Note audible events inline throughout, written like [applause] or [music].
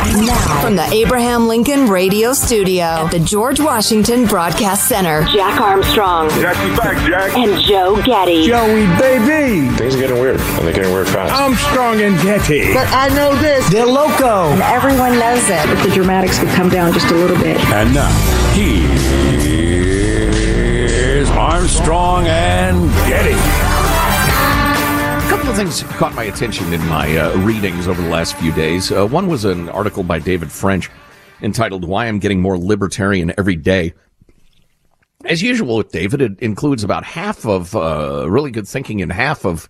Now, from the Abraham Lincoln Radio Studio at the George Washington Broadcast Center, Jack Armstrong. Jackie's back, Jack. And Joe Getty. Joey, baby. Things are getting weird, and they're getting weird fast. Armstrong and Getty. But I know this. They're loco. And everyone knows it. If the dramatics could come down just a little bit. And now, he is Armstrong and Getty couple things caught my attention in my uh, readings over the last few days. Uh, one was an article by David French entitled "Why I'm Getting More Libertarian Every Day." As usual with David, it includes about half of uh, really good thinking and half of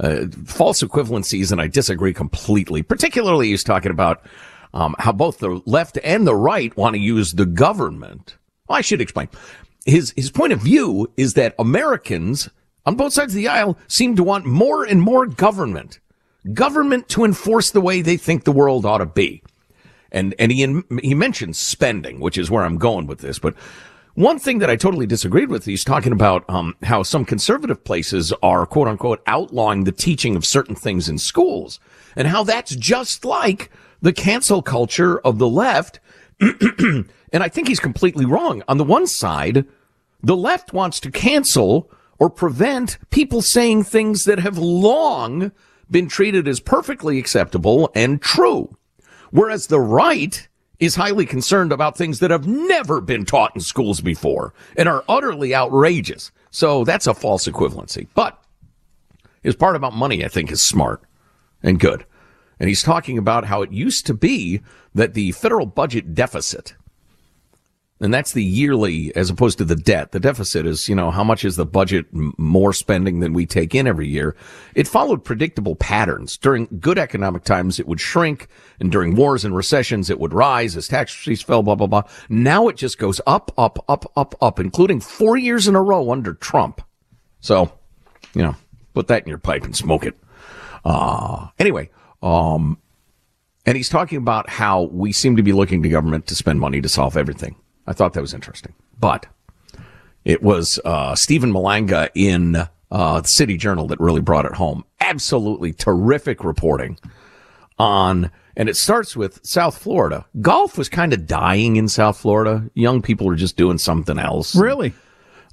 uh, false equivalencies, and I disagree completely. Particularly, he's talking about um, how both the left and the right want to use the government. Well, I should explain. His his point of view is that Americans on both sides of the aisle seem to want more and more government. Government to enforce the way they think the world ought to be. And, and he, he mentioned spending, which is where I'm going with this. But one thing that I totally disagreed with, he's talking about, um, how some conservative places are quote unquote outlawing the teaching of certain things in schools and how that's just like the cancel culture of the left. [clears throat] and I think he's completely wrong. On the one side, the left wants to cancel or prevent people saying things that have long been treated as perfectly acceptable and true. Whereas the right is highly concerned about things that have never been taught in schools before and are utterly outrageous. So that's a false equivalency. But his part about money, I think, is smart and good. And he's talking about how it used to be that the federal budget deficit and that's the yearly as opposed to the debt. The deficit is, you know, how much is the budget more spending than we take in every year? It followed predictable patterns. During good economic times, it would shrink. And during wars and recessions, it would rise as tax receipts fell, blah, blah, blah. Now it just goes up, up, up, up, up, including four years in a row under Trump. So, you know, put that in your pipe and smoke it. Uh, anyway, um, and he's talking about how we seem to be looking to government to spend money to solve everything. I thought that was interesting. But it was uh, Steven Malanga in uh, the City Journal that really brought it home. Absolutely terrific reporting on, and it starts with South Florida. Golf was kind of dying in South Florida. Young people were just doing something else. Really?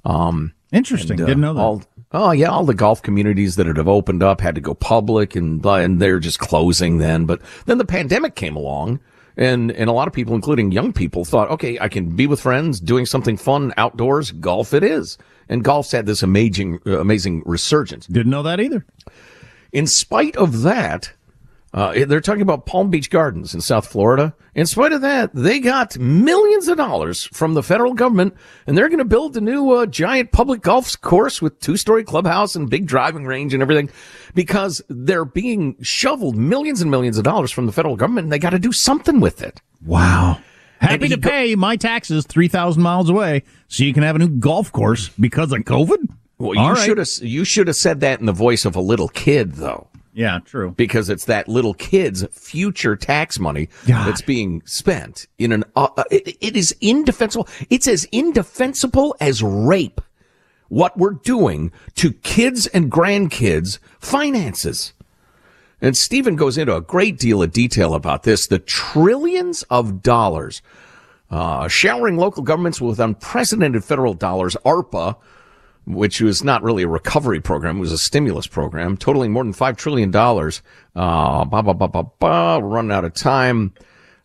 Um, Interesting. And, uh, Didn't know that. All, oh yeah, all the golf communities that had opened up had to go public, and and they're just closing then. But then the pandemic came along and, and a lot of people, including young people, thought, okay, I can be with friends doing something fun outdoors. Golf it is. And golf's had this amazing, uh, amazing resurgence. Didn't know that either. In spite of that, Uh, they're talking about Palm Beach Gardens in South Florida. In spite of that, they got millions of dollars from the federal government, and they're going to build a new uh, giant public golf course with two-story clubhouse and big driving range and everything, because they're being shoveled millions and millions of dollars from the federal government, and they got to do something with it. Wow. Happy to pay my taxes 3,000 miles away so you can have a new golf course because of COVID? Well, you right. should have you should have said that in the voice of a little kid, though. Yeah, true. Because it's that little kid's future tax money God. that's being spent in an. Uh, uh, it, it is indefensible. It's as indefensible as rape. What we're doing to kids and grandkids' finances. And Steven goes into a great deal of detail about this. The trillions of dollars, uh, showering local governments with unprecedented federal dollars, ARPA, which was not really a recovery program. It was a stimulus program totaling more than $5 trillion. Uh, bah, bah, bah, bah, bah, we're running out of time.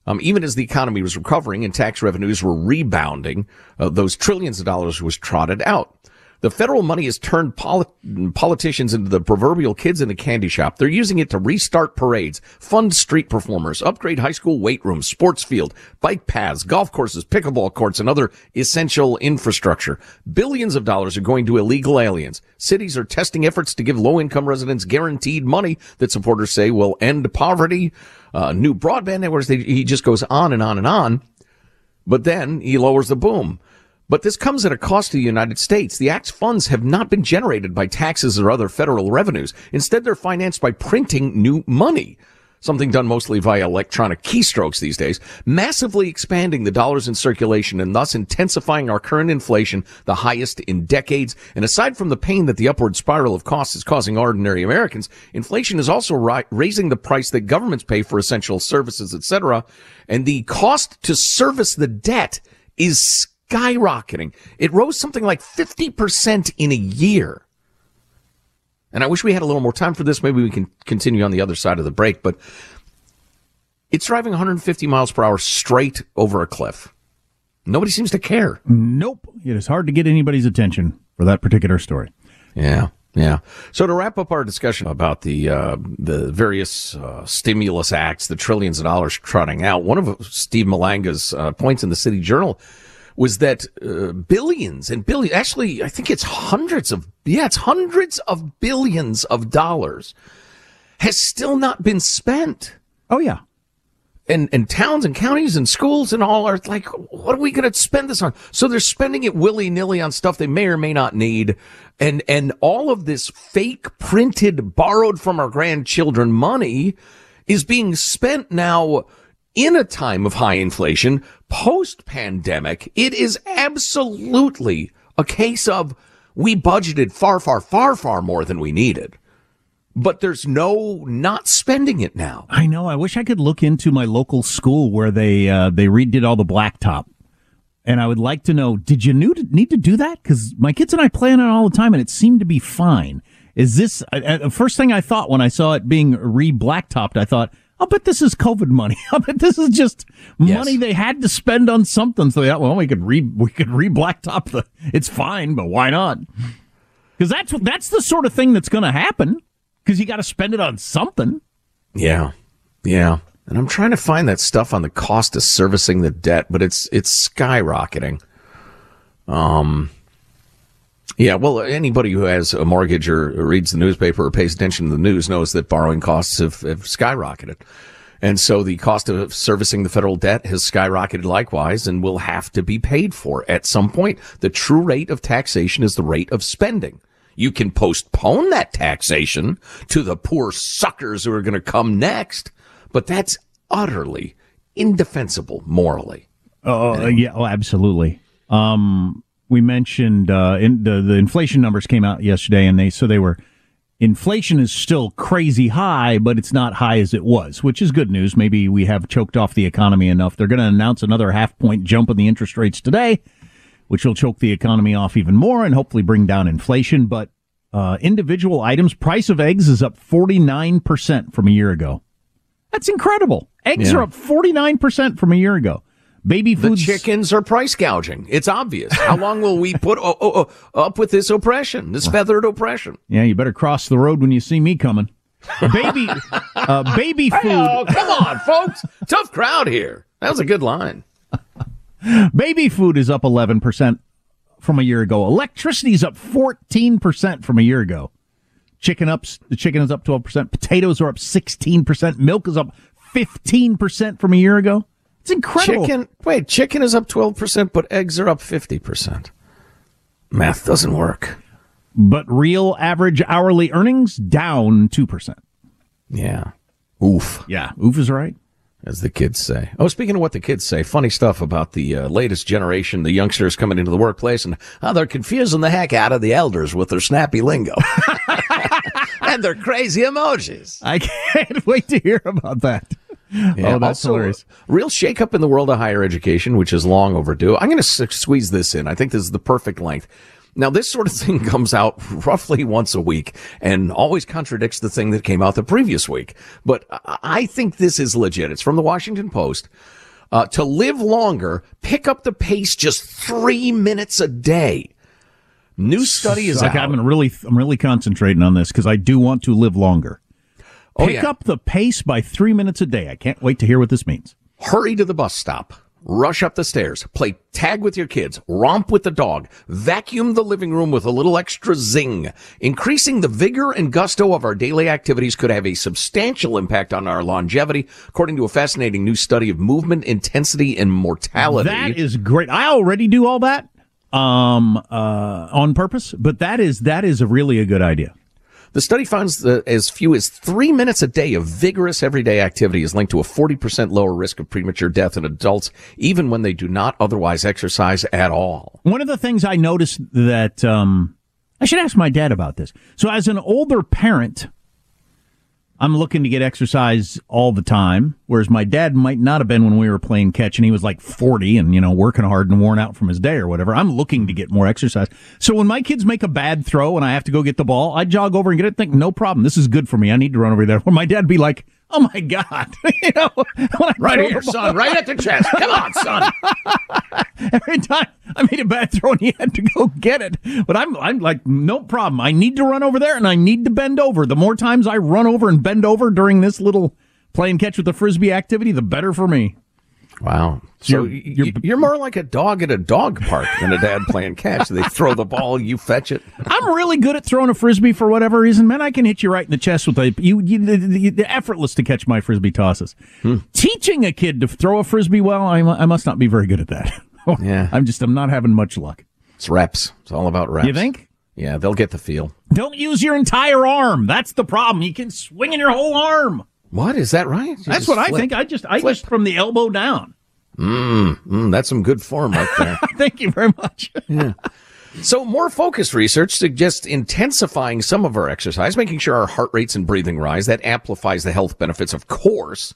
Um, even as the economy was recovering and tax revenues were rebounding, uh, those trillions of dollars was trotted out. The federal money has turned polit- politicians into the proverbial kids in the candy shop. They're using it to restart parades, fund street performers, upgrade high school weight rooms, sports field, bike paths, golf courses, pickleball courts, and other essential infrastructure. Billions of dollars are going to illegal aliens. Cities are testing efforts to give low income residents guaranteed money that supporters say will end poverty. Uh, new broadband networks. He just goes on and on and on. But then he lowers the boom. But this comes at a cost to the United States. The Act's funds have not been generated by taxes or other federal revenues. Instead, they're financed by printing new money. Something done mostly via electronic keystrokes these days, massively expanding the dollars in circulation and thus intensifying our current inflation, the highest in decades. And aside from the pain that the upward spiral of costs is causing ordinary Americans, inflation is also ri- raising the price that governments pay for essential services, etc. And the cost to service the debt is skyrocketing. It rose something like 50% in a year. And I wish we had a little more time for this. Maybe we can continue on the other side of the break, but it's driving 150 miles per hour straight over a cliff. Nobody seems to care. Nope. It is hard to get anybody's attention for that particular story. Yeah. Yeah. So to wrap up our discussion about the uh, the various uh, stimulus acts, the trillions of dollars trotting out, one of Steve Malanga's uh, points in the City Journal was that uh, billions and billions, actually, I think it's hundreds of, yeah, it's hundreds of billions of dollars has still not been spent. Oh, yeah. And, and towns and counties and schools and all are like, what are we going to spend this on? So they're spending it willy nilly on stuff they may or may not need. And, and all of this fake printed, borrowed from our grandchildren money is being spent now in a time of high inflation, post pandemic, it is absolutely a case of we budgeted far, far, far, far more than we needed. But there's no not spending it now. I know. I wish I could look into my local school where they uh, they redid all the blacktop, and I would like to know: Did you need to do that? Because my kids and I play on it all the time, and it seemed to be fine. Is this uh, uh first thing I thought when I saw it being re blacktopped? I thought, I'll bet this is COVID money. [laughs] I'll bet this is just yes. money they had to spend on something. So yeah, well, we could re we could re blacktop the. It's fine, but why not? Because that's that's the sort of thing that's going to happen. Because you got to spend it on something. Yeah, yeah. And I'm trying to find that stuff on the cost of servicing the debt, but it's it's skyrocketing. Um. Yeah, well, anybody who has a mortgage or reads the newspaper or pays attention to the news knows that borrowing costs have, have skyrocketed. And so the cost of servicing the federal debt has skyrocketed likewise and will have to be paid for at some point. The true rate of taxation is the rate of spending. You can postpone that taxation to the poor suckers who are going to come next, but that's utterly indefensible morally. Oh, uh, yeah, oh, absolutely. Um, we mentioned uh, in the the inflation numbers came out yesterday, and they so they were inflation is still crazy high, but it's not high as it was, which is good news. Maybe we have choked off the economy enough. They're going to announce another half point jump in the interest rates today, which will choke the economy off even more and hopefully bring down inflation. But uh, individual items, price of eggs is up 49% from a year ago. That's incredible. Eggs yeah. are up 49% from a year ago. Baby food. Chickens are price gouging. It's obvious. How long will we put up with this oppression, this feathered oppression? Yeah, you better cross the road when you see me coming. Baby, [laughs] uh, baby food. Oh, come on, folks. Tough crowd here. That was a good line. [laughs] Baby food is up 11% from a year ago. Electricity is up 14% from a year ago. Chicken up, the chicken is up 12%. Potatoes are up 16%. Milk is up 15% from a year ago. It's incredible. Chicken, wait, chicken is up 12%, but eggs are up 50%. Math doesn't work. But real average hourly earnings down 2%. Yeah. Oof. Yeah. Oof is right. As the kids say. Oh, speaking of what the kids say, funny stuff about the uh, latest generation, the youngsters coming into the workplace and how they're confusing the heck out of the elders with their snappy lingo. [laughs] [laughs] and their crazy emojis. I can't [laughs] wait to hear about that. Yeah, oh, that's also, hilarious. Real shakeup in the world of higher education, which is long overdue. I'm going to s- squeeze this in. I think this is the perfect length. Now, this sort of [laughs] thing comes out roughly once a week and always contradicts the thing that came out the previous week. But I- I think this is legit. It's from the Washington Post. Uh, to live longer, pick up the pace just three minutes a day. New study is like out. I'm really, I'm really concentrating on this because I do want to live longer. Oh, Pick yeah. up the pace by three minutes a day. I can't wait to hear what this means. Hurry to the bus stop. Rush up the stairs. Play tag with your kids. Romp with the dog. Vacuum the living room with a little extra zing. Increasing the vigor and gusto of our daily activities could have a substantial impact on our longevity, according to a fascinating new study of movement intensity and mortality. That is great. I already do all that um, uh, on purpose, but that is that is a really a good idea. The study finds that as few as three minutes a day of vigorous everyday activity is linked to a 40% lower risk of premature death in adults, even when they do not otherwise exercise at all. One of the things I noticed that um, I should ask my dad about this. So, as an older parent, I'm looking to get exercise all the time, whereas my dad might not have been when we were playing catch and he was like 40 and, you know, working hard and worn out from his day or whatever. I'm looking to get more exercise. So when my kids make a bad throw and I have to go get the ball, I jog over and get it, think, no problem. This is good for me. I need to run over there. [laughs] Where my dad'd be like, oh my God. [laughs] you know, Right throw here, son. Right at the chest. [laughs] Come on, son. Every time I made a bad throw and he had to go get it. But I'm I'm like, no problem. I need to run over there and I need to bend over. The more times I run over and bend over during this little play and catch with the frisbee activity, the better for me. Wow. So You're- you're, you're more like a dog at a dog park than a dad playing catch. They throw the ball, you fetch it. I'm really good at throwing a frisbee for whatever reason. Man, I can hit you right in the chest with a you. you the, the, the effortless to catch my frisbee tosses. Hmm. Teaching a kid to throw a frisbee well, I, I must not be very good at that. [laughs] Yeah. I'm just I'm not having much luck. It's reps. It's all about reps. You think? Yeah, they'll get the feel. Don't use your entire arm. That's the problem. You can swing in your whole arm. What is that right? You That's what I think. I just, I Flip. just from the elbow down. Mm, that's some good form right there. [laughs] Thank you very much. Yeah. So more focused research suggests intensifying some of our exercise, making sure our heart rates and breathing rise. That amplifies the health benefits, of course.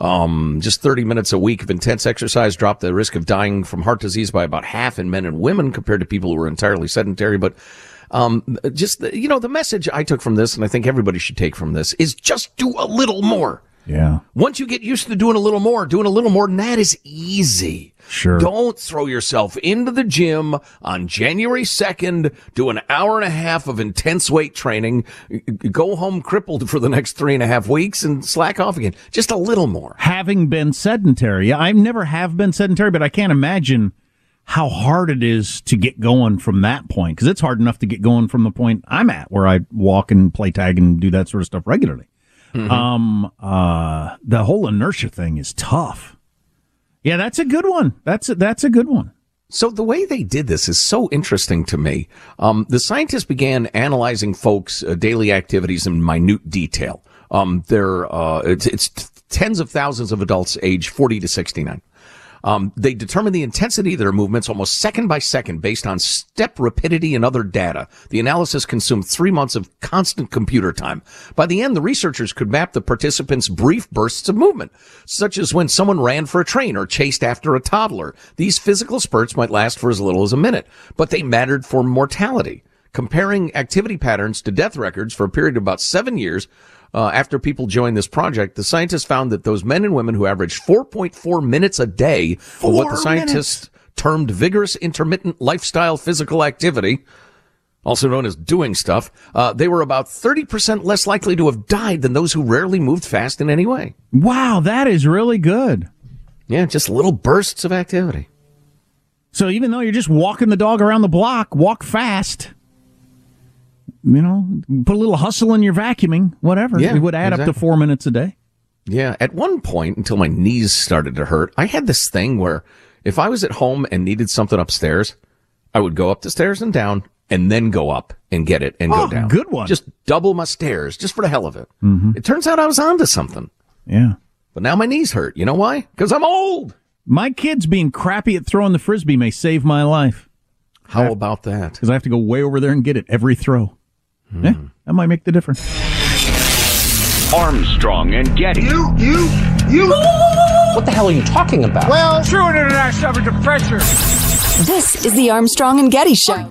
Um, just 30 minutes a week of intense exercise dropped the risk of dying from heart disease by about half in men and women compared to people who were entirely sedentary. But, um, just, the, you know, the message I took from this, and I think everybody should take from this is just do a little more. Yeah. Once you get used to doing a little more, doing a little more than that is easy. Sure. Don't throw yourself into the gym on January 2nd, do an hour and a half of intense weight training, go home crippled for the next three and a half weeks and slack off again. Just a little more. Having been sedentary, I never have been sedentary, but I can't imagine how hard it is to get going from that point because it's hard enough to get going from the point I'm at where I walk and play tag and do that sort of stuff regularly. Um, uh, the whole inertia thing is tough. Yeah, that's a good one. That's a, that's a good one. So the way they did this is so interesting to me. Um, the scientists began analyzing folks' uh, daily activities in minute detail. Um, they're, uh, it's, it's tens of thousands of adults age 40 to 69. Um, they determine the intensity of their movements almost second by second based on step rapidity and other data. The analysis consumed three months of constant computer time. By the end, the researchers could map the participants' brief bursts of movement, such as when someone ran for a train or chased after a toddler. These physical spurts might last for as little as a minute, but they mattered for mortality. Comparing activity patterns to death records for a period of about seven years, uh, after people joined this project, the scientists found that those men and women who averaged 4.4 minutes a day of what the Four scientists termed vigorous intermittent lifestyle physical activity also known as doing stuff, uh, they were about 30% less likely to have died than those who rarely moved fast in any way. Wow, that is really good. Yeah, just little bursts of activity. So even though you're just walking the dog around the block, walk fast. You know, put a little hustle in your vacuuming, whatever. Yeah, it would add exactly. up to four minutes a day. Yeah, at one point until my knees started to hurt, I had this thing where if I was at home and needed something upstairs, I would go up the stairs and down and then go up and get it and Oh, go down. good one. Just double my stairs just for the hell of it. Mhm. It turns out I was onto something. Yeah. But now my knees hurt. You know why? Because I'm old. My kids being crappy at throwing the frisbee may save my life. How about that? Because I have to go way over there and get it every throw. Hmm. Yeah, that might make the difference. Armstrong and Getty. You, you, you. What the hell are you talking about? Well, true internet suffered the pressure. This is the Armstrong and Getty Show.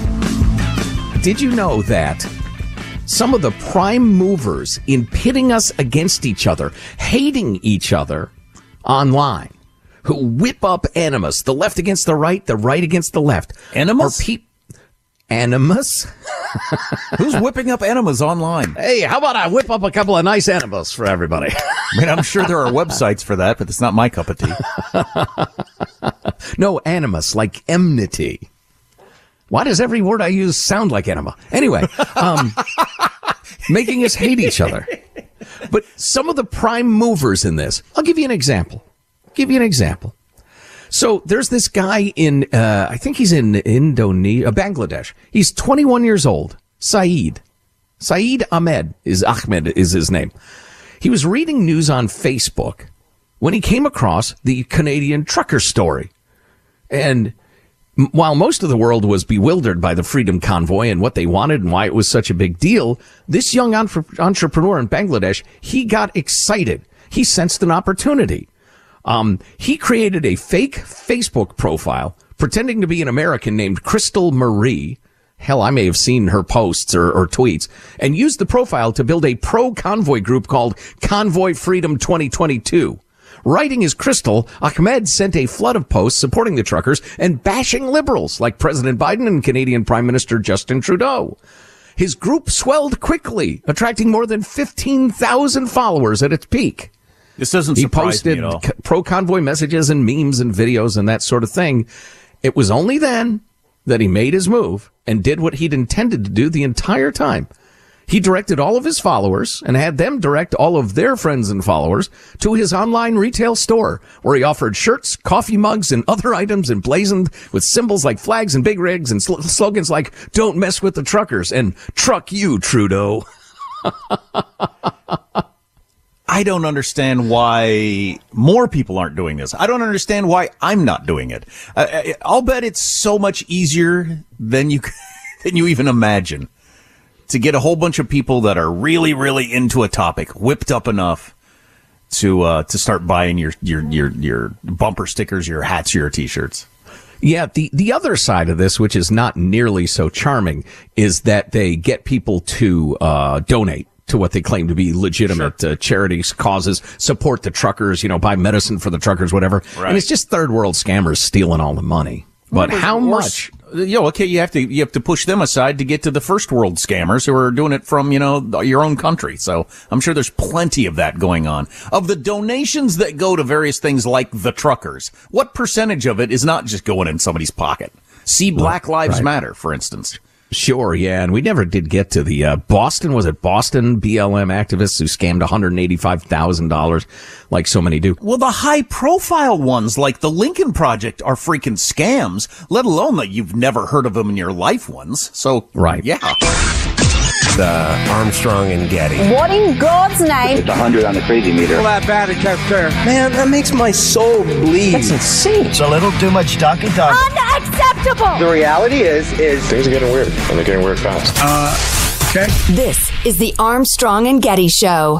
Did you know that some of the prime movers in pitting us against each other, hating each other online, who whip up animus, the left against the right, the right against the left, Animus? are pe- animus? [laughs] Who's whipping up animus online? Hey, how about I whip up a couple of nice animus for everybody? I mean, I'm sure there are websites for that, but it's not my cup of tea. [laughs] no, animus, like enmity. Why does every word I use sound like enema? Anyway, um, [laughs] making us hate each other. But some of the prime movers in this, I'll give you an example. I'll give you an example. So there's this guy in, uh, I think he's in Indonesia, uh, Bangladesh. He's 21 years old. Saeed. Saeed Ahmed is Ahmed is his name. He was reading news on Facebook when he came across the Canadian trucker story. And while most of the world was bewildered by the Freedom Convoy and what they wanted and why it was such a big deal, this young entre- entrepreneur in Bangladesh, he got excited. He sensed an opportunity. Um, he created a fake Facebook profile pretending to be an American named Crystal Marie. Hell, I may have seen her posts or, or tweets and used the profile to build a pro convoy group called Convoy Freedom 2022. Writing his Crystal, Ahmed sent a flood of posts supporting the truckers and bashing liberals like President Biden and Canadian Prime Minister Justin Trudeau. His group swelled quickly, attracting more than 15,000 followers at its peak. This doesn't he posted me at all. pro convoy messages and memes and videos and that sort of thing. It was only then that he made his move and did what he'd intended to do the entire time. He directed all of his followers and had them direct all of their friends and followers to his online retail store where he offered shirts, coffee mugs, and other [laughs] items emblazoned with symbols like flags and big rigs and sl- slogans like don't mess with the truckers and truck you, Trudeau. [laughs] I don't understand why more people aren't doing this. I don't understand why I'm not doing it. Uh, I'll bet it's so much easier than you [laughs] than you even imagine to get a whole bunch of people that are really, really into a topic whipped up enough to uh, to start buying your your your your bumper stickers, your hats, your t-shirts. Yeah, the, the other side of this, which is not nearly so charming, is that they get people to uh, donate to what they claim to be legitimate sure. uh, charities, causes, support the truckers, you know, buy medicine for the truckers, whatever. Right. And it's just third world scammers stealing all the money. But how much? You know, okay, you have to you have to push them aside to get to the first world scammers who are doing it from you know your own country. So I'm sure there's plenty of that going on. Of the donations that go to various things like the truckers, what percentage of it is not just going in somebody's pocket? See Black Lives right. Matter, for instance. Sure, yeah, and we never did get to the uh, Boston. Was it Boston BLM activists who scammed one hundred eighty-five thousand dollars, like so many do? Well, the high-profile ones, like the Lincoln Project, are freaking scams. Let alone that you've never heard of them in your life ones. So, right, yeah. The Armstrong and Getty. What in God's name? It's 100 on the crazy meter. Well, that bad it there. Man, that makes my soul bleed. That's insane. It's a little too much talking talk. Unacceptable. The reality is, is things are getting weird, and they're getting weird fast. Uh, okay. This is the Armstrong and Getty Show.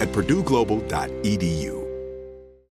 at purdueglobal.edu.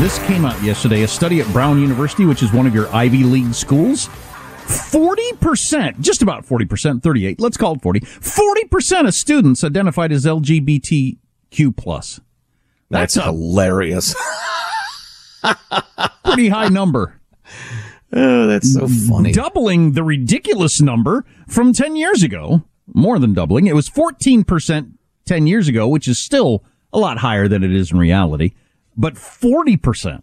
This came out yesterday. A study at Brown University, which is one of your Ivy League schools. 40%, just about 40%, 38, let's call it 40. 40% of students identified as LGBTQ+. plus. That's, That's hilarious. [laughs] pretty high number. Oh, that's so funny. Doubling the ridiculous number from 10 years ago. More than doubling. It was 14% 10 years ago, which is still a lot higher than it is in reality but 40%.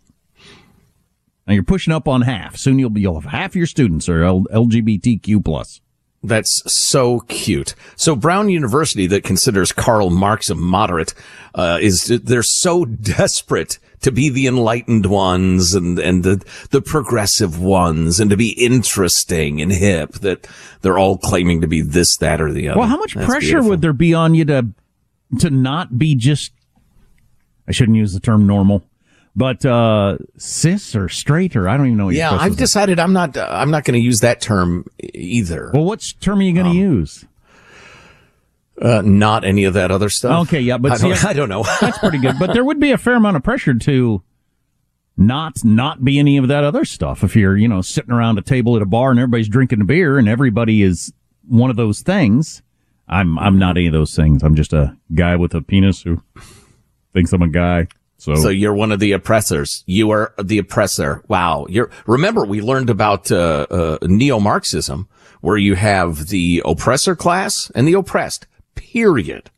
Now you're pushing up on half. Soon you'll be, you'll have half your students are L- LGBTQ plus. That's so cute. So Brown University that considers Karl Marx a moderate, uh, is, they're so desperate to be the enlightened ones and, and the, the progressive ones and to be interesting and hip that they're all claiming to be this, that, or the other. Well, how much That's pressure beautiful. would there be on you to, to not be just I shouldn't use the term normal, but uh, cis or straight or I don't even know. yeah, I've decided I'm not. Uh, I'm not going to use that term either. Well, what term are you going to um, use? Uh, not any of that other stuff. Okay, yeah, but I don't, [laughs] I don't know. [laughs] that's pretty good. But there would be a fair amount of pressure to not not be any of that other stuff. If you're you know sitting around a table at a bar and everybody's drinking a beer and everybody is one of those things. I'm I'm not any of those things. I'm just a guy with a penis who thinks I'm a guy. So, so you're one of the oppressors. You are the oppressor. Wow. You're, remember we learned about, uh, uh, neo-Marxism where you have the oppressor class and the oppressed, period.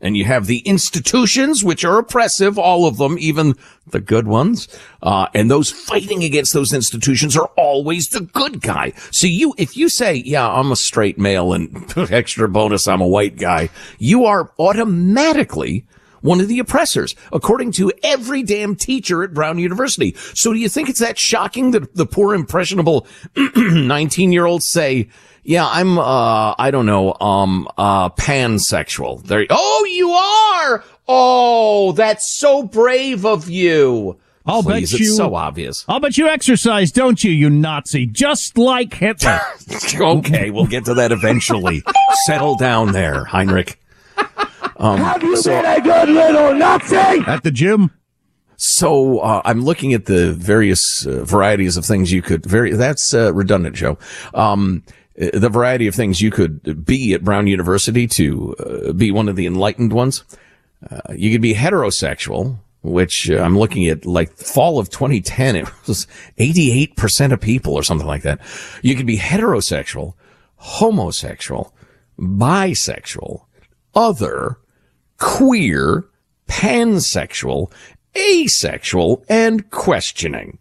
And you have the institutions, which are oppressive, all of them, even the good ones. Uh, and those fighting against those institutions are always the good guy. So you, if you say, yeah, I'm a straight male and [laughs] extra bonus, I'm a white guy, you are automatically one of the oppressors, according to every damn teacher at Brown University. So do you think it's that shocking that the poor impressionable [clears throat] 19 year olds say, yeah, I'm, uh, I don't know, um, uh, pansexual. There, oh, you are! Oh, that's so brave of you. I'll Please, bet you. It's so obvious. I'll bet you exercise, don't you, you Nazi? Just like Hitler. [laughs] okay, we'll get to that eventually. [laughs] Settle down there, Heinrich. Um, Have you so, been a good little Nazi? At the gym? So uh, I'm looking at the various uh, varieties of things you could. Very that's uh, redundant, Joe. Um, the variety of things you could be at Brown University to uh, be one of the enlightened ones. Uh, you could be heterosexual, which uh, I'm looking at like fall of 2010. It was 88% of people or something like that. You could be heterosexual, homosexual, bisexual, other, queer, pansexual, asexual, and questioning.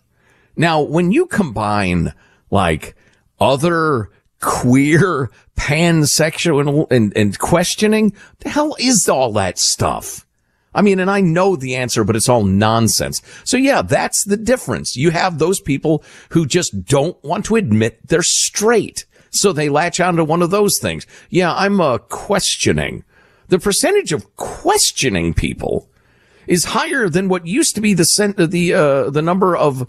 Now, when you combine like other queer, pansexual, and, and questioning, the hell is all that stuff? I mean, and I know the answer, but it's all nonsense. So yeah, that's the difference. You have those people who just don't want to admit they're straight. So they latch onto one of those things. Yeah, I'm uh, questioning the percentage of questioning people is higher than what used to be the cent- the uh, the number of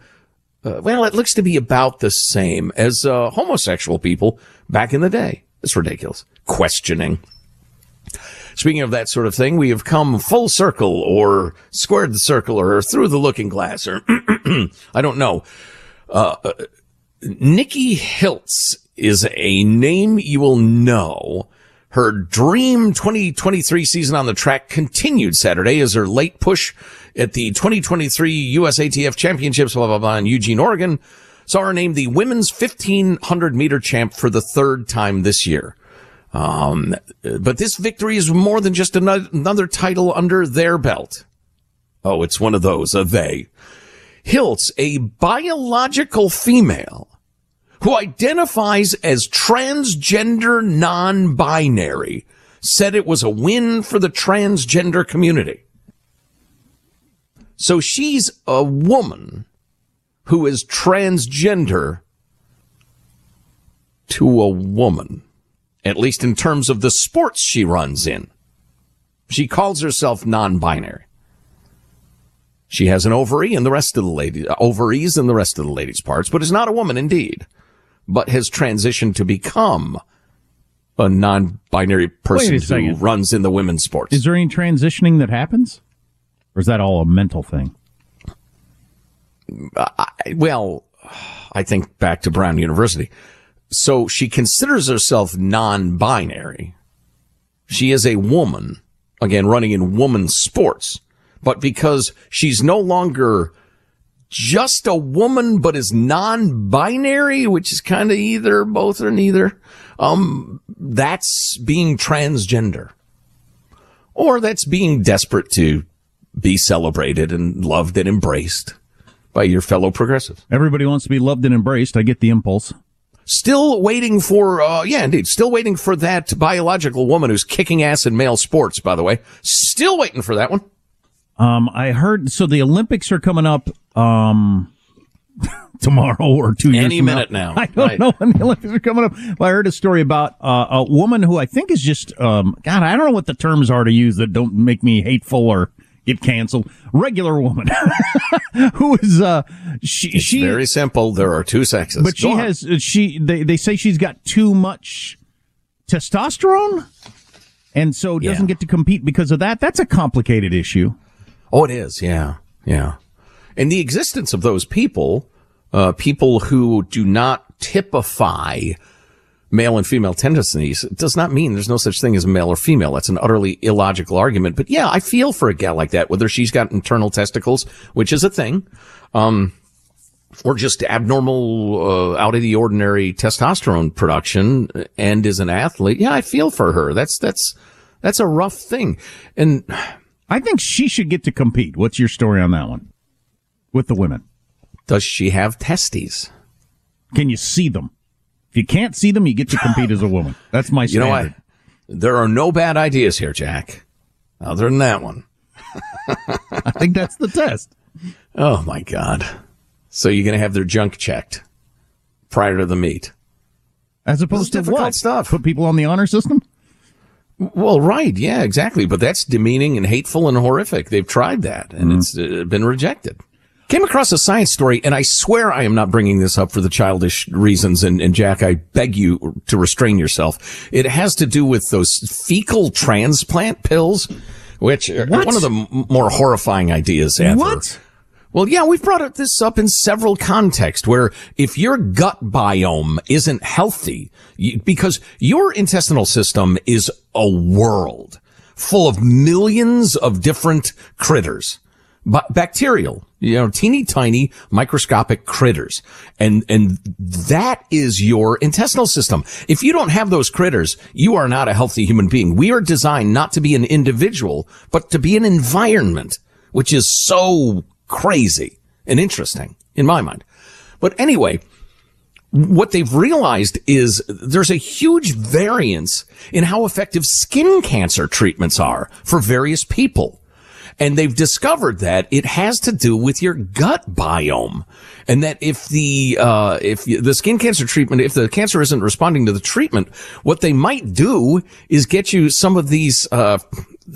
uh, well, it looks to be about the same as uh, homosexual people back in the day. It's ridiculous. Questioning. Speaking of that sort of thing, we have come full circle or squared the circle or through the looking glass or [clears throat] I don't know. Uh, uh, Nikki Hiltz is a name you will know her dream 2023 season on the track continued Saturday as her late push at the 2023 USATF championships, blah, blah, blah, in Eugene, Oregon, saw her named the women's 1500 meter champ for the third time this year. Um, but this victory is more than just another, title under their belt. Oh, it's one of those, a they. Hiltz, a biological female, who identifies as transgender non-binary, said it was a win for the transgender community. So she's a woman who is transgender to a woman, at least in terms of the sports she runs in. She calls herself non-binary. She has an ovary and the rest of the ladies, uh, ovaries and the rest of the lady's parts, but is not a woman indeed, but has transitioned to become a non-binary person who runs in the women's sports. Is there any transitioning that happens? Or is that all a mental thing? Uh, I, well, I think back to Brown University. So she considers herself non-binary. She is a woman, again, running in women's sports, but because she's no longer just a woman, but is non-binary, which is kind of either, both or neither, um, that's being transgender. Or that's being desperate to be celebrated and loved and embraced by your fellow progressives. Everybody wants to be loved and embraced. I get the impulse. Still waiting for, uh, yeah, indeed. Still waiting for that biological woman who's kicking ass in male sports, by the way. Still waiting for that one. Um, I heard, so the Olympics are coming up, um, [laughs] tomorrow or two years Any minute now. [laughs] I don't Right. know when the Olympics are coming up. Well, I heard a story about uh, a woman who I think is just, um, God, I don't know what the terms are to use that don't make me hateful or get canceled. Regular woman [laughs] who is, uh, she, It's she, very simple. There are two sexes. but she on. has, she, they, they say she's got too much testosterone and so doesn't get to compete because of that. That's a complicated issue. Oh, it is. Yeah. Yeah. And the existence of those people, uh, people who do not typify male and female tendencies does not mean there's no such thing as male or female. That's an utterly illogical argument. But yeah, I feel for a gal like that, whether she's got internal testicles, which is a thing, um, or just abnormal, uh, out of the ordinary testosterone production and is an athlete. Yeah, I feel for her. That's, that's, that's a rough thing. And I think she should get to compete. What's your story on that one? With the women. does she have testes? Can you see them? If you can't see them, you get to compete as a woman. [laughs] That's my standard. You know what? There are no bad ideas here, Jack. Other than that one. [laughs] I think that's the test. Oh my God. So you're going to have their junk checked prior to the meet. As opposed to difficult what? stuff. Put people on the honor system? Well, right. Yeah, exactly. But that's demeaning and hateful and horrific. They've tried that and it's uh, been rejected. Came across a science story and I swear I am not bringing this up for the childish reasons. And, and Jack, I beg you to restrain yourself. It has to do with those fecal transplant pills, which are one of the m- more horrifying ideas ever. What? Well, yeah, we've brought this up in several contexts where if your gut biome isn't healthy, because your intestinal system is a world full of millions of different critters, bacterial, you know, teeny tiny microscopic critters. And, and that is your intestinal system. If you don't have those critters, you are not a healthy human being. We are designed not to be an individual, but to be an environment, which is so crazy and interesting in my mind. But anyway, what they've realized is there's a huge variance in how effective skin cancer treatments are for various people. And they've discovered that it has to do with your gut biome. And that if the, uh, if the skin cancer treatment, if the cancer isn't responding to the treatment, what they might do is get you some of these, uh,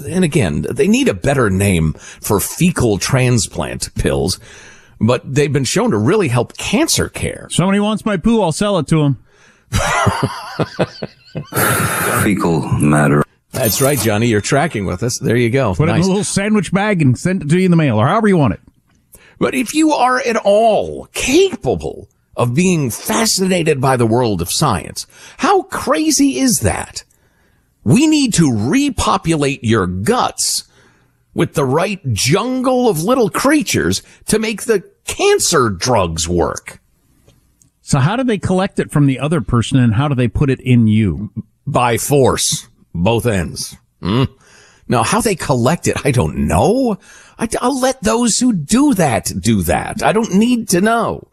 and again, they need a better name for fecal transplant pills, but they've been shown to really help cancer care. Somebody wants my poo, I'll sell it to him. [laughs] Fecal matter. That's right, Johnny. You're tracking with us. There you go. Put it in a little sandwich bag and send it to you in the mail, or however you want it. But if you are at all capable of being fascinated by the world of science, how crazy is that? We need to repopulate your guts with the right jungle of little creatures to make the cancer drugs work. So how do they collect it from the other person and how do they put it in you? By force, both ends. Hmm? Now, how they collect it, I don't know. I, will let those who do that do that. I don't need to know.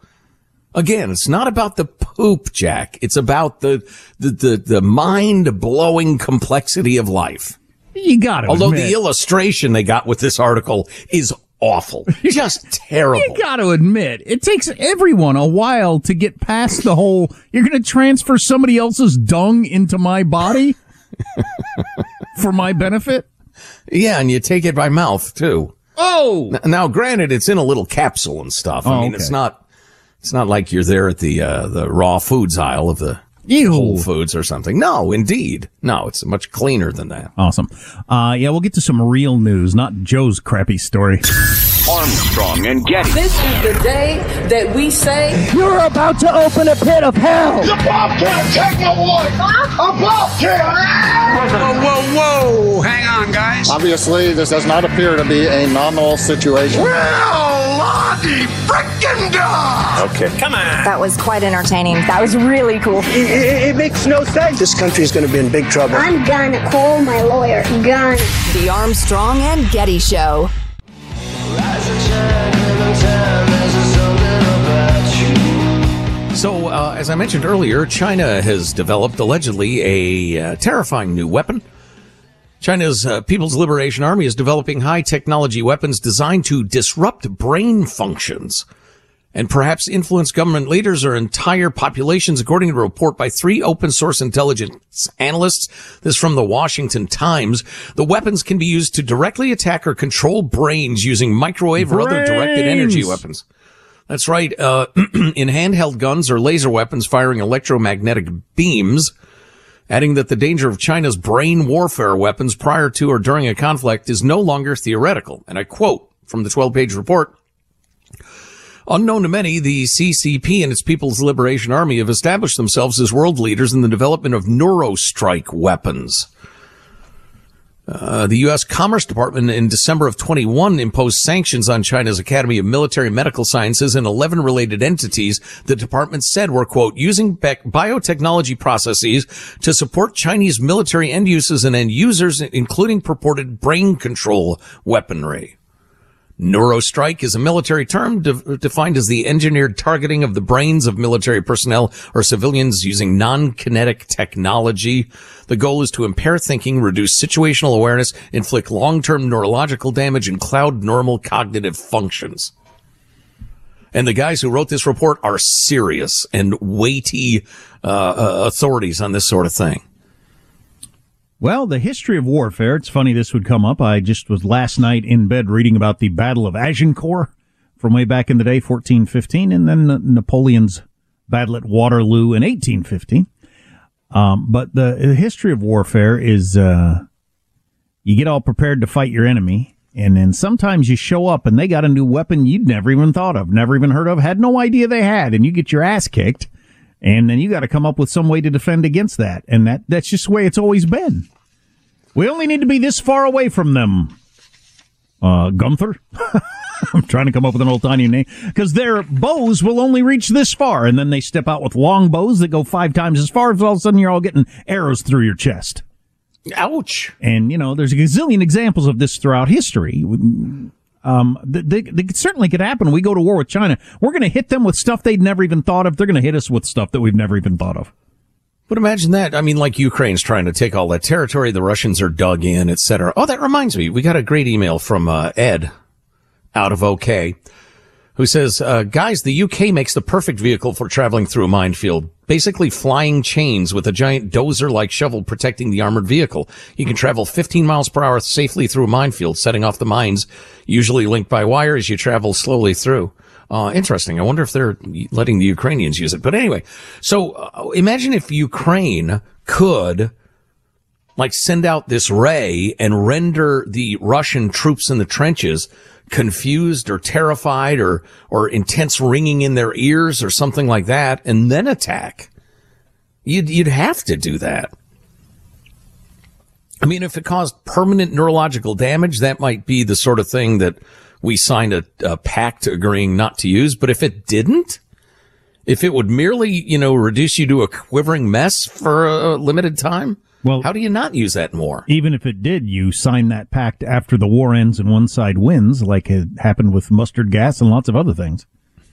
Again, it's not about the poop, Jack. It's about the the the, the mind blowing complexity of life. You got it. Although the illustration they got with this article is awful. [laughs] Just terrible. You got to admit, it takes everyone a while to get past the whole, you're going to transfer somebody else's dung into my body [laughs] for my benefit? Yeah, and you take it by mouth too. Oh! Now, granted, it's in a little capsule and stuff. I Oh, mean, okay. it's not, it's not like you're there at the, uh, the raw foods aisle of the Ew. Whole Foods or something. No, indeed. No, it's much cleaner than that. Awesome. Uh, yeah, we'll get to some real news, not Joe's crappy story. [laughs] Armstrong and Getty. This is the day that we say You're about to open a pit of hell. The Bobcat, take my wife. A Bobcat. Whoa, whoa, whoa. Hang on, guys. Obviously, this does not appear to be a nominal situation. Well, Lottie frickin' dog. Okay. Come on. That was quite entertaining. That was really cool. It, it, it makes no sense. This country is going to be in big trouble. I'm gonna call my lawyer. Gonna. The Armstrong and Getty Show. So, uh, as I mentioned earlier, China has developed allegedly a uh, terrifying new weapon. China's uh, People's Liberation Army is developing high technology weapons designed to disrupt brain functions and perhaps influence government leaders or entire populations, according to a report by three open source intelligence analysts. This from the Washington Times. The weapons can be used to directly attack or control brains using microwave or other directed energy weapons. That's right. Uh, [clears throat] in handheld guns or laser weapons firing electromagnetic beams, adding that the danger of China's brain warfare weapons prior to or during a conflict is no longer theoretical. And I quote from the 12 page report. Unknown to many, the CCP and its People's Liberation Army have established themselves as world leaders in the development of neurostrike weapons. Uh, the U.S. Commerce Department in December of 21 imposed sanctions on China's Academy of Military Medical Sciences and 11 related entities the department said were, quote, using bec- biotechnology processes to support Chinese military end uses and end users, including purported brain control weaponry. Neurostrike is a military term de- defined as the engineered targeting of the brains of military personnel or civilians using non-kinetic technology. The goal is to impair thinking, reduce situational awareness, inflict long-term neurological damage, and cloud normal cognitive functions. And the guys who wrote this report are serious and weighty uh, uh, authorities on this sort of thing. Well, the history of warfare, it's funny this would come up. I just was last night in bed reading about the Battle of Agincourt from way back in the day, 1415, and then Napoleon's battle at Waterloo in 1815. Um, but the, the history of warfare is uh, you get all prepared to fight your enemy, and then sometimes you show up and they got a new weapon you'd never even thought of, never even heard of, had no idea they had, and you get your ass kicked. And then you got to come up with some way to defend against that. And that, that's just the way it's always been. We only need to be this far away from them. Uh, Gunther? [laughs] I'm trying to come up with an old tiny name. Because their bows will only reach this far. And then they step out with long bows that go five times as far. As all of a sudden you're all getting arrows through your chest. Ouch. And, you know, there's a gazillion examples of this throughout history. Um, they, they, they certainly could happen. We go to war with China. We're going to hit them with stuff they'd never even thought of. They're going to hit us with stuff that we've never even thought of. But imagine that. I mean, like Ukraine's trying to take all that territory. The Russians are dug in, etc. Oh, that reminds me. We got a great email from uh, Ed out of OK who says, uh, guys, the UK makes the perfect vehicle for traveling through a minefield. Basically flying chains with a giant dozer-like shovel protecting the armored vehicle. You can travel 15 miles per hour safely through a minefield, setting off the mines, usually linked by wire as you travel slowly through. Uh, interesting. I wonder if they're letting the Ukrainians use it. But anyway, so uh, imagine if Ukraine could like send out this ray and render the Russian troops in the trenches confused or terrified or, or intense ringing in their ears or something like that and then attack. You'd, you'd have to do that. I mean, if it caused permanent neurological damage, that might be the sort of thing that we signed a, a pact agreeing not to use. But if it didn't, if it would merely, you know, reduce you to a quivering mess for a limited time, well, how do you not use that more? Even if it did, you sign that pact after the war ends and one side wins, like it happened with mustard gas and lots of other things.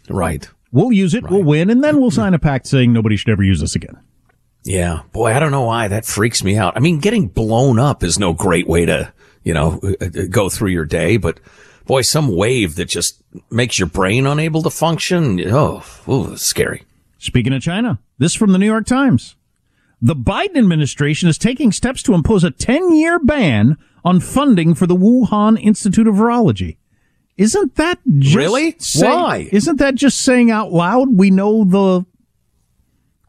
Right. We'll use it, right. we'll win, and then we'll [clears throat] sign a pact saying nobody should ever use this again. Yeah. Boy, I don't know why that freaks me out. I mean, getting blown up is no great way to, you know, uh, uh, go through your day, but boy, some wave that just makes your brain unable to function. Oh, ooh, scary. Speaking of China, this from the New York Times. The Biden administration is taking steps to impose a 10 year ban on funding for the Wuhan Institute of Virology. Isn't that just really? Say, Why? Isn't that just saying out loud we know the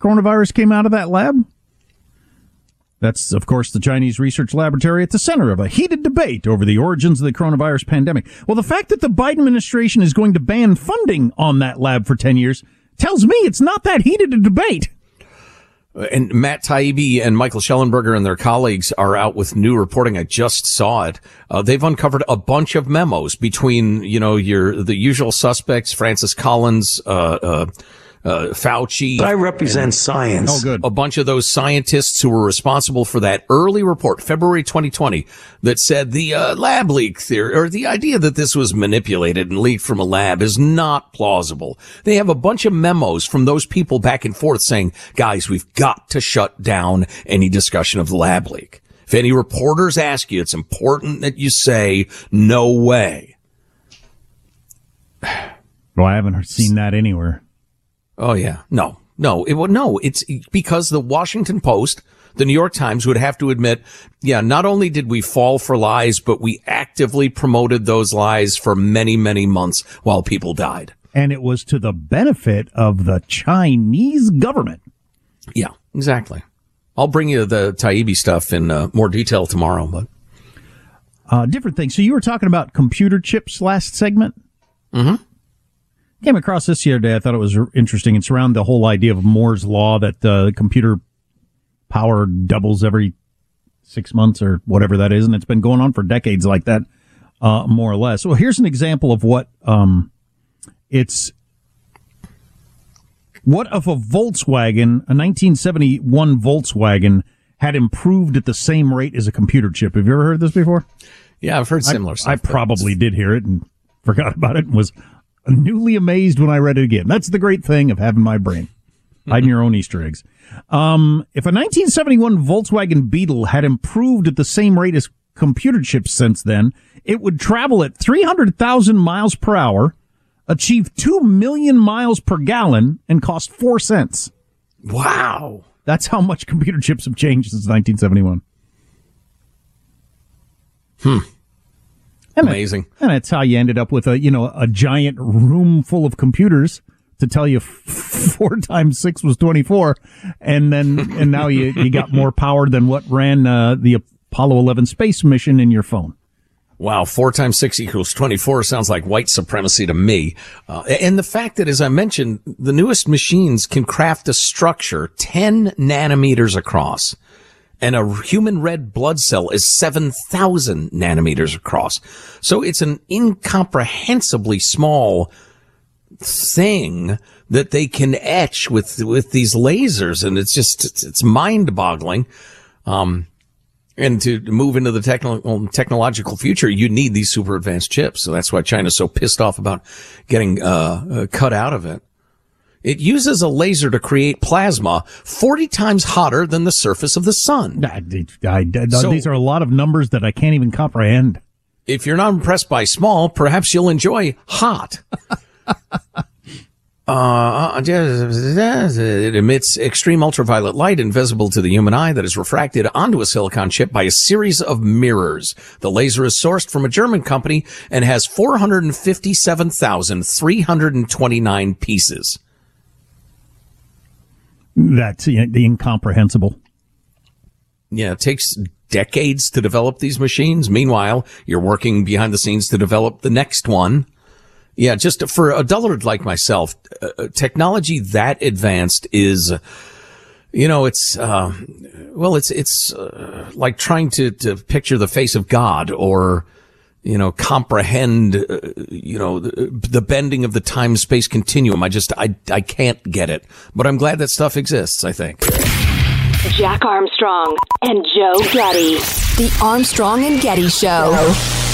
coronavirus came out of that lab? That's, of course, the Chinese research laboratory at the center of a heated debate over the origins of the coronavirus pandemic. Well, the fact that the Biden administration is going to ban funding on that lab for 10 years tells me it's not that heated a debate. And Matt Taibbi and Michael Shellenberger and their colleagues are out with new reporting. I just saw it. Uh, they've uncovered a bunch of memos between, you know, your, the usual suspects, Francis Collins, uh, uh, Fauci. But I represent science. Oh, good. A bunch of those scientists who were responsible for that early report, February 2020, that said the uh, lab leak theory or the idea that this was manipulated and leaked from a lab is not plausible. They have a bunch of memos from those people back and forth saying, guys, we've got to shut down any discussion of the lab leak. If any reporters ask you, it's important that you say, no way. Well, I haven't seen that anywhere. Oh yeah, no, no, it would no. It's because the Washington Post, the New York Times would have to admit, yeah, not only did we fall for lies, but we actively promoted those lies for many, many months while people died. And it was to the benefit of the Chinese government. Yeah, exactly. I'll bring you the Taibbi stuff in uh, more detail tomorrow, but uh, different things. So you were talking about computer chips last segment. Mm-hmm. Came across this the other day. I thought it was interesting. It's around the whole idea of Moore's law that uh, computer power doubles every six months or whatever that is, and it's been going on for decades like that, uh, more or less. Well, here's an example of what um, it's. What if a Volkswagen, a 1971 Volkswagen, had improved at the same rate as a computer chip? Have you ever heard this before? Yeah, I've heard similar I, stuff. I probably did hear it and forgot [laughs] about it and was newly amazed when I read it again. That's the great thing of having my brain. [laughs] Hiding your own Easter eggs. Um, if a 1971 Volkswagen Beetle had improved at the same rate as computer chips since then, it would travel at 300,000 miles per hour, achieve 2 million miles per gallon, and cost 4 cents. Wow. That's how much computer chips have changed since 1971. Hmm. And Amazing. It, and that's how you ended up with a, you know, a giant room full of computers to tell you f- [laughs] four times six was 24. And then, and now you, you got more power than what ran, uh, the Apollo 11 space mission in your phone. Wow, four times six equals 24 sounds like white supremacy to me. Uh, and the fact that, as I mentioned, the newest machines can craft a structure 10 nanometers across and a human red blood cell is 7,000 nanometers across. So it's an incomprehensibly small thing that they can etch with, with these lasers. And it's just, it's, mind boggling. Um, and to move into the technological future, you need these super advanced chips. So that's why China's so pissed off about getting, uh, uh, cut out of it. It uses a laser to create plasma 40 times hotter than the surface of the sun. I, I, I, so, these are a lot of numbers that I can't even comprehend. If you're not impressed by small, perhaps you'll enjoy hot. [laughs] Uh, it emits extreme ultraviolet light invisible to the human eye that is refracted onto a silicon chip by a series of mirrors. The laser is sourced from a German company and has 457,329 pieces. That's the incomprehensible. Yeah, it takes decades to develop these machines. Meanwhile, you're working behind the scenes to develop the next one. Yeah, just for a dullard like myself, uh, technology that advanced is, you know, it's, uh, well, it's, it's uh, like trying to, to picture the face of God or, you know, comprehend, uh, you know, the, the, bending of the time space continuum. I just, I, I can't get it, but I'm glad that stuff exists, I think. Jack Armstrong and Joe Getty. The Armstrong and Getty Show.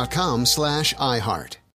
com slash iHeart.